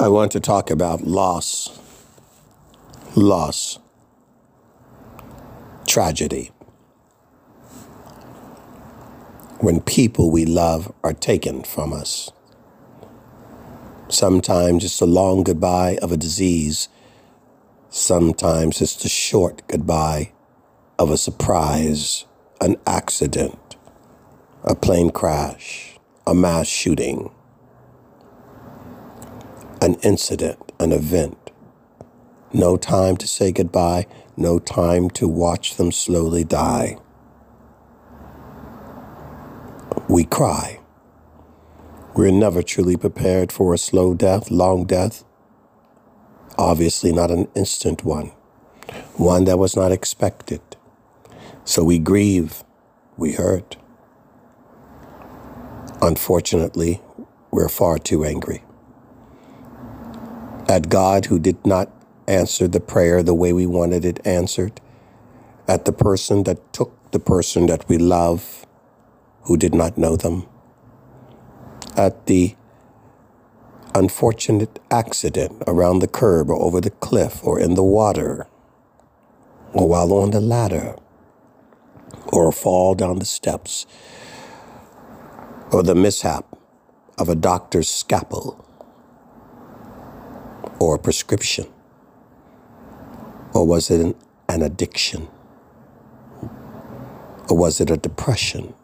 I want to talk about loss, loss, tragedy. When people we love are taken from us. Sometimes it's a long goodbye of a disease. Sometimes it's the short goodbye of a surprise, an accident, a plane crash, a mass shooting an incident, an event. No time to say goodbye, no time to watch them slowly die. We cry. We're never truly prepared for a slow death, long death. Obviously, not an instant one, one that was not expected. So we grieve, we hurt. Unfortunately, we're far too angry at God who did not answer the prayer the way we wanted it answered, at the person that took the person that we love who did not know them, at the unfortunate accident around the curb or over the cliff or in the water or while on the ladder or a fall down the steps or the mishap of a doctor's scalpel or a prescription? Or was it an, an addiction? Or was it a depression?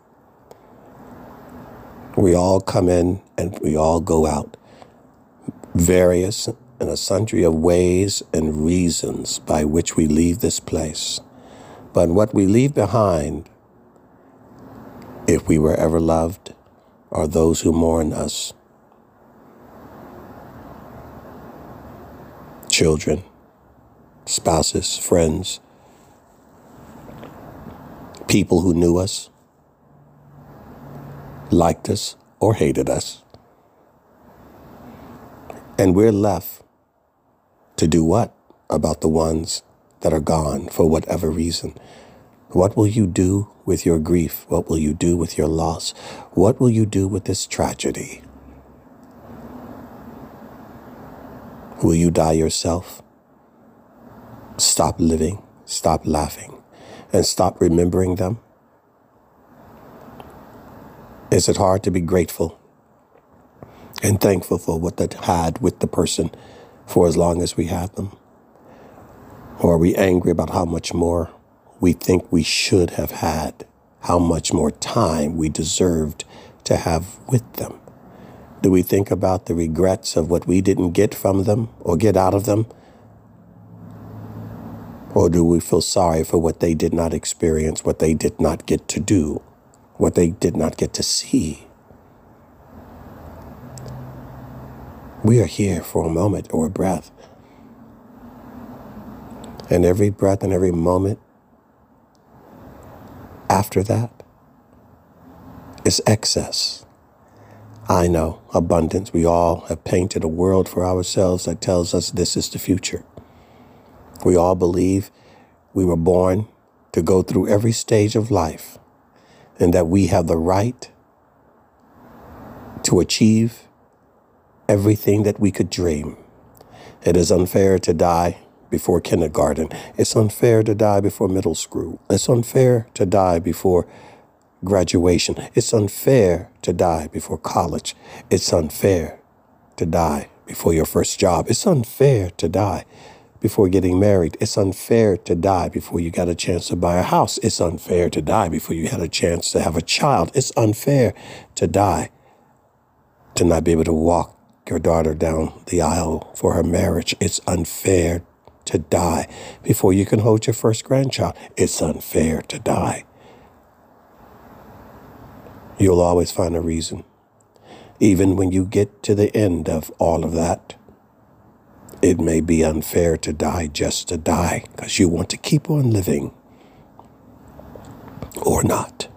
We all come in and we all go out. Various and a sundry of ways and reasons by which we leave this place. But what we leave behind, if we were ever loved, are those who mourn us. Children, spouses, friends, people who knew us, liked us, or hated us. And we're left to do what about the ones that are gone for whatever reason? What will you do with your grief? What will you do with your loss? What will you do with this tragedy? Will you die yourself? Stop living, stop laughing, and stop remembering them? Is it hard to be grateful and thankful for what they had with the person for as long as we had them? Or are we angry about how much more we think we should have had, how much more time we deserved to have with them? Do we think about the regrets of what we didn't get from them or get out of them? Or do we feel sorry for what they did not experience, what they did not get to do, what they did not get to see? We are here for a moment or a breath. And every breath and every moment after that is excess. I know abundance. We all have painted a world for ourselves that tells us this is the future. We all believe we were born to go through every stage of life and that we have the right to achieve everything that we could dream. It is unfair to die before kindergarten. It's unfair to die before middle school. It's unfair to die before graduation. It's unfair to die before college. It's unfair to die before your first job. It's unfair to die before getting married. It's unfair to die before you got a chance to buy a house. It's unfair to die before you had a chance to have a child. It's unfair to die to not be able to walk your daughter down the aisle for her marriage. It's unfair to die before you can hold your first grandchild. It's unfair to die You'll always find a reason. Even when you get to the end of all of that, it may be unfair to die just to die because you want to keep on living or not.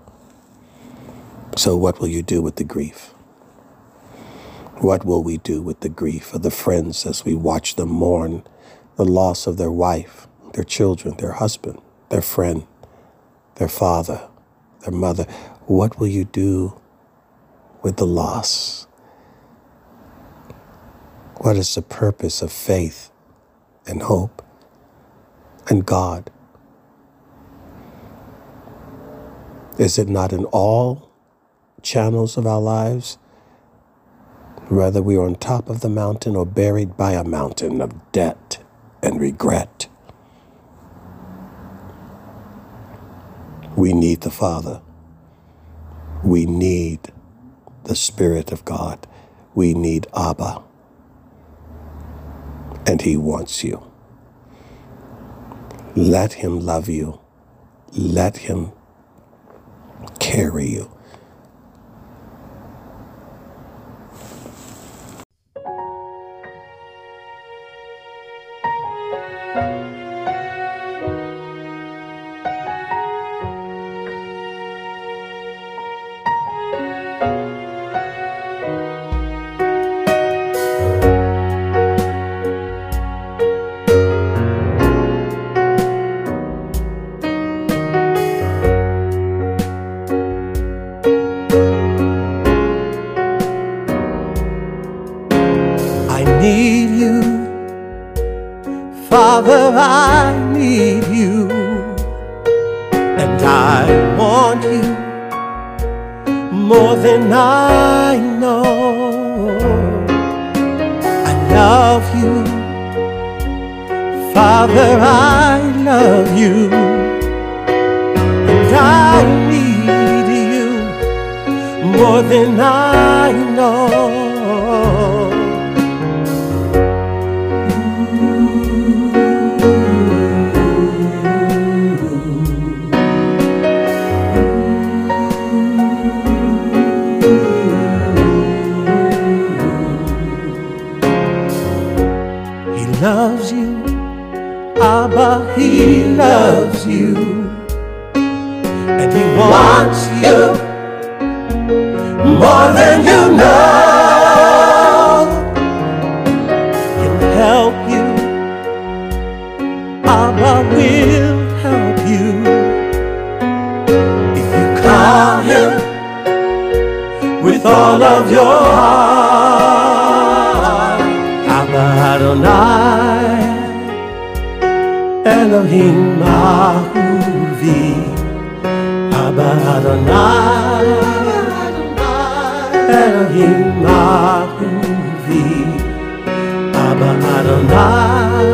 So, what will you do with the grief? What will we do with the grief of the friends as we watch them mourn the loss of their wife, their children, their husband, their friend, their father, their mother? What will you do with the loss? What is the purpose of faith and hope and God? Is it not in all channels of our lives? Whether we are on top of the mountain or buried by a mountain of debt and regret. We need the Father. We need the Spirit of God. We need Abba. And He wants you. Let Him love you. Let Him carry you. I need you more than I know. Of your heart. Abba Adonai, Elohim Ahuvi, Abba Adonai, Elohim Ahuvi, Abba Adonai,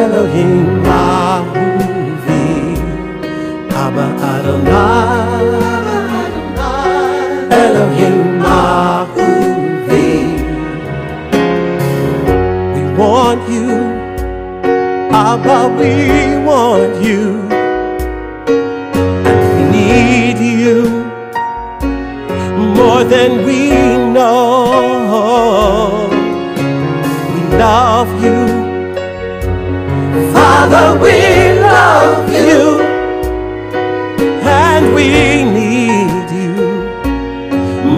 Elohim Ahuvi, Abba Adonai, want you, Abba, we want you, and we need you more than we know. We love you, Father, we love you, and we need you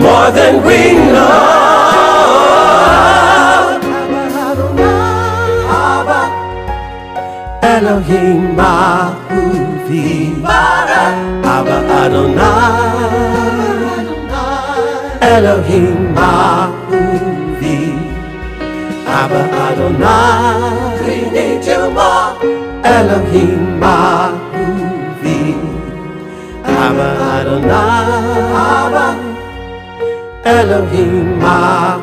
more than we know. Elohim Ahuvi, Abba Adonai, Elohim Ahuvi, Abba Adonai. We need you more, Elohim Ahuvi, Abba Adonai. Abba Elohim Ahuvi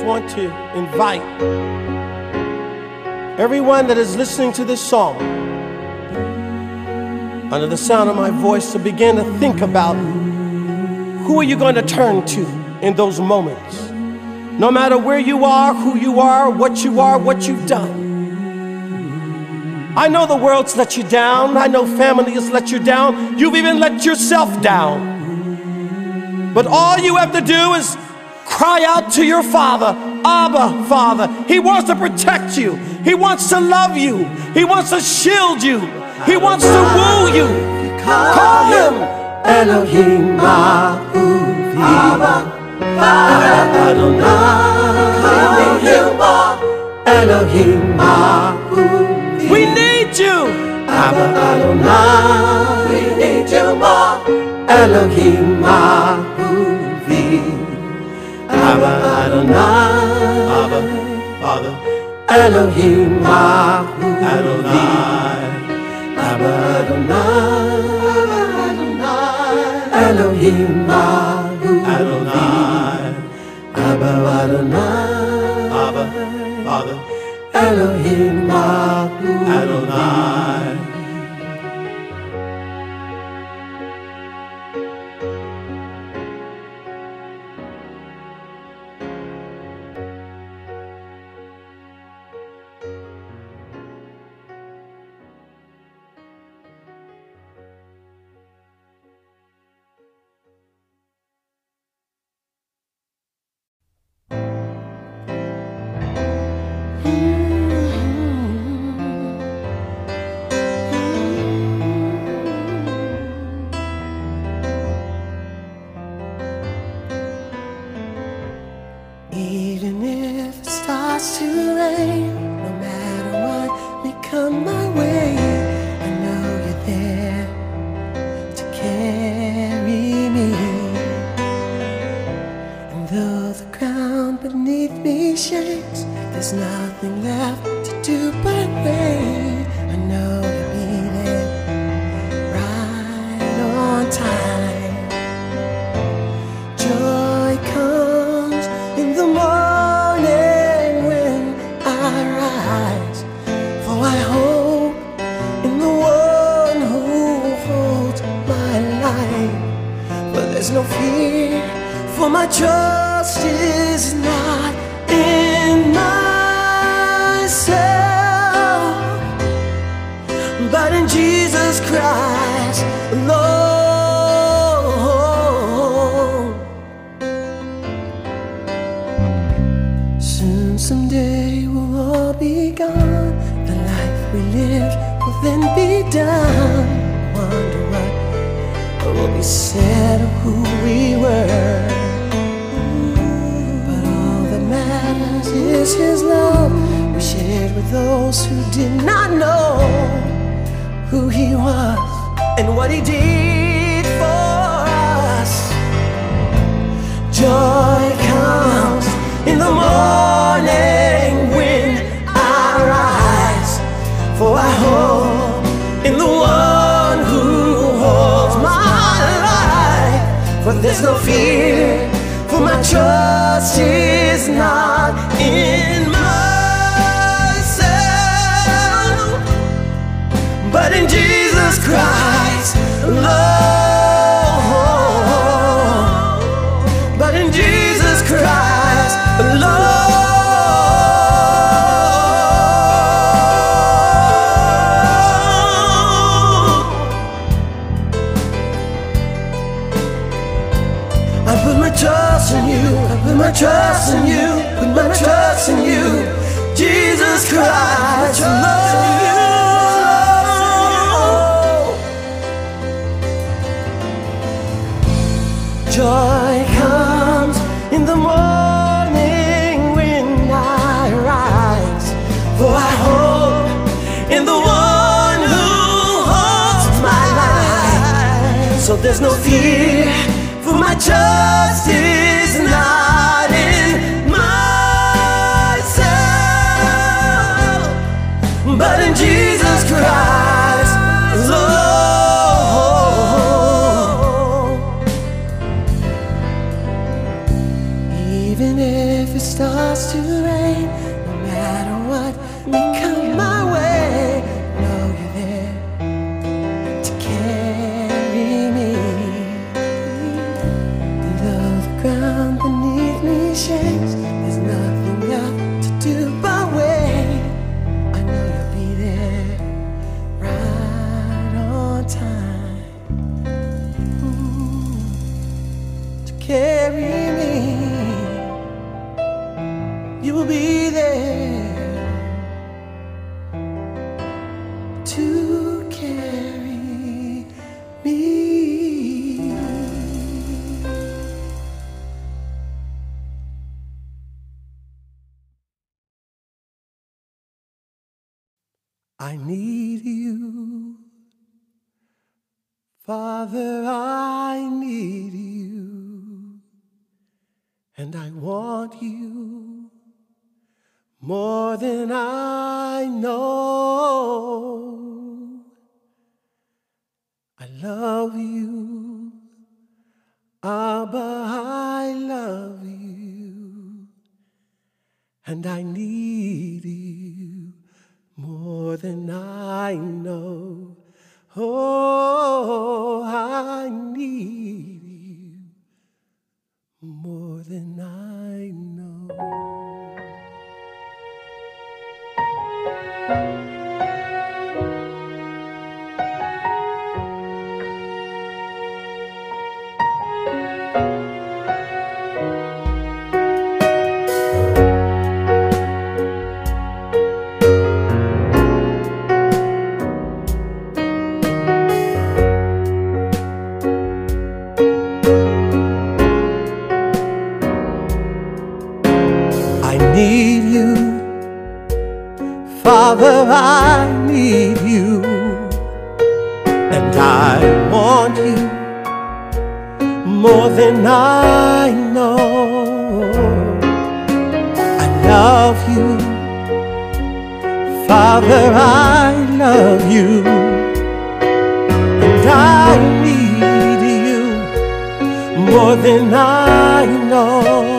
just want to invite everyone that is listening to this song under the sound of my voice to begin to think about who are you going to turn to in those moments. No matter where you are who you are what you are what you've done. I know the world's let you down. I know family has let you down. You've even let yourself down. But all you have to do is cry out to your father abba father. He wants to protect you. He wants to love you. He wants to shield you. He wants to woo you. Call him Elohim Abba Adonai. Elohim We need you. Abba Adonai. We need you more. Elohim Ahuvi Abba Adonai Abba, Father, Elohim Ahuvi Adonai, Abba Adonai. Elohim Ahuvi Adonai, Abba Adonai. Abba, Father, Elohim Ahuvi Adonai. For my trust is not in myself, but in Jesus Christ alone. Soon, someday, we'll all be gone. The life we lived will then be done. Wonder what will be said of who is His love we shared with those who did not know who He was and what He did for us. Joy comes in the morning when I rise, for I hope in the one who holds my life. For there's no fear, for my trust is not in myself, but in Jesus Christ alone. There's no fear, for my trust Father, I need you. And I want you more than I know. I love you. Abba, I love you. And I need you more than I know. Oh, I need you more than I know. I know. I love you. Father, I love you. And I need you more than I know.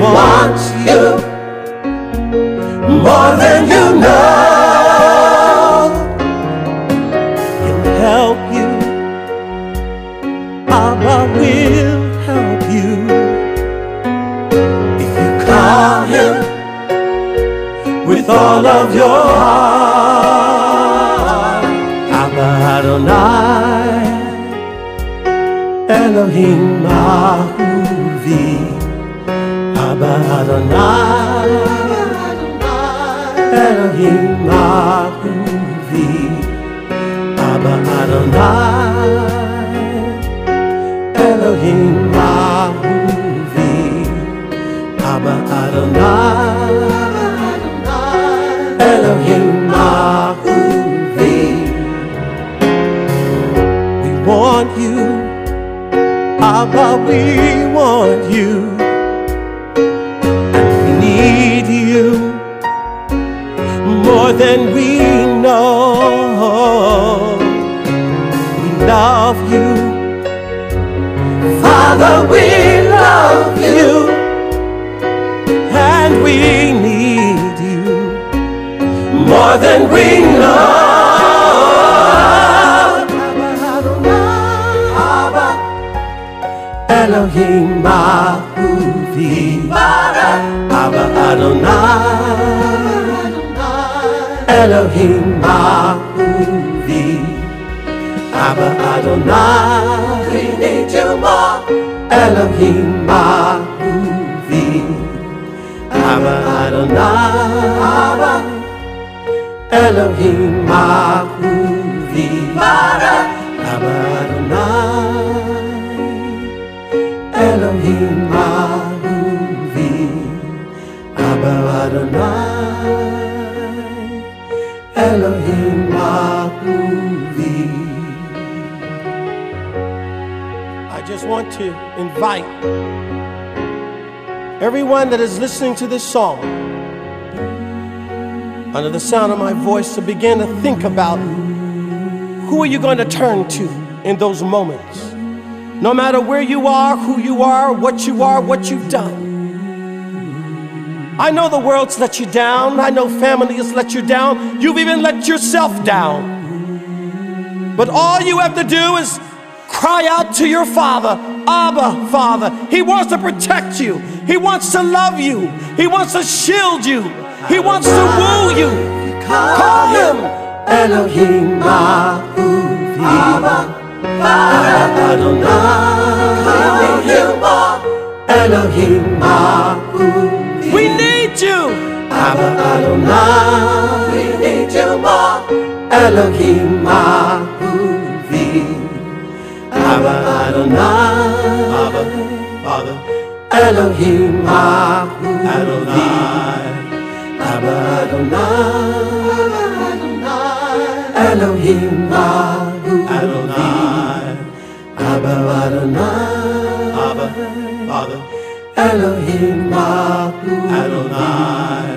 Wants you more than you know. He'll help you. Abba will help you. If you call him with all of your heart. Abba Adonai, Elohim Ahuvi. Adonai, Elohim Ahuvi. Abba Adonai, Elohim Ahuvi. Abba Adonai, Elohim Ahuvi. We want you, Abba, we want you, more than we know. Elohim Ahuvi Abba Adonai. Elohim Ahuvi Abba Adonai. We need you more. Elohim Ahuvi Abba Adonai Elohim Ahuvi Abba Adonai Elohim Ahuvi Abba Adonai Elohim Ahuvi I just want to invite everyone that is listening to this song under the sound of my voice to begin to think about who are you going to turn to in those moments no matter where you are, who you are, what you are, what you've done. I know the world's let you down. I know family has let you down. You've even let yourself down. But all you have to do is cry out to your Father, Abba, Father. He wants to protect you, He wants to love you, He wants to shield you, He wants to woo you. Call Him Elohim Ahuvi. Elohim. We need you. Abba Adonai. We need you more. Elohim. Abba Adonai. Abba, Father, Elohim. Adonai, Abba Adonai. Elohim Ahuvi. Adonai, Abba Adonai. Abba, Father, Elohim Ahuvi. Adonai,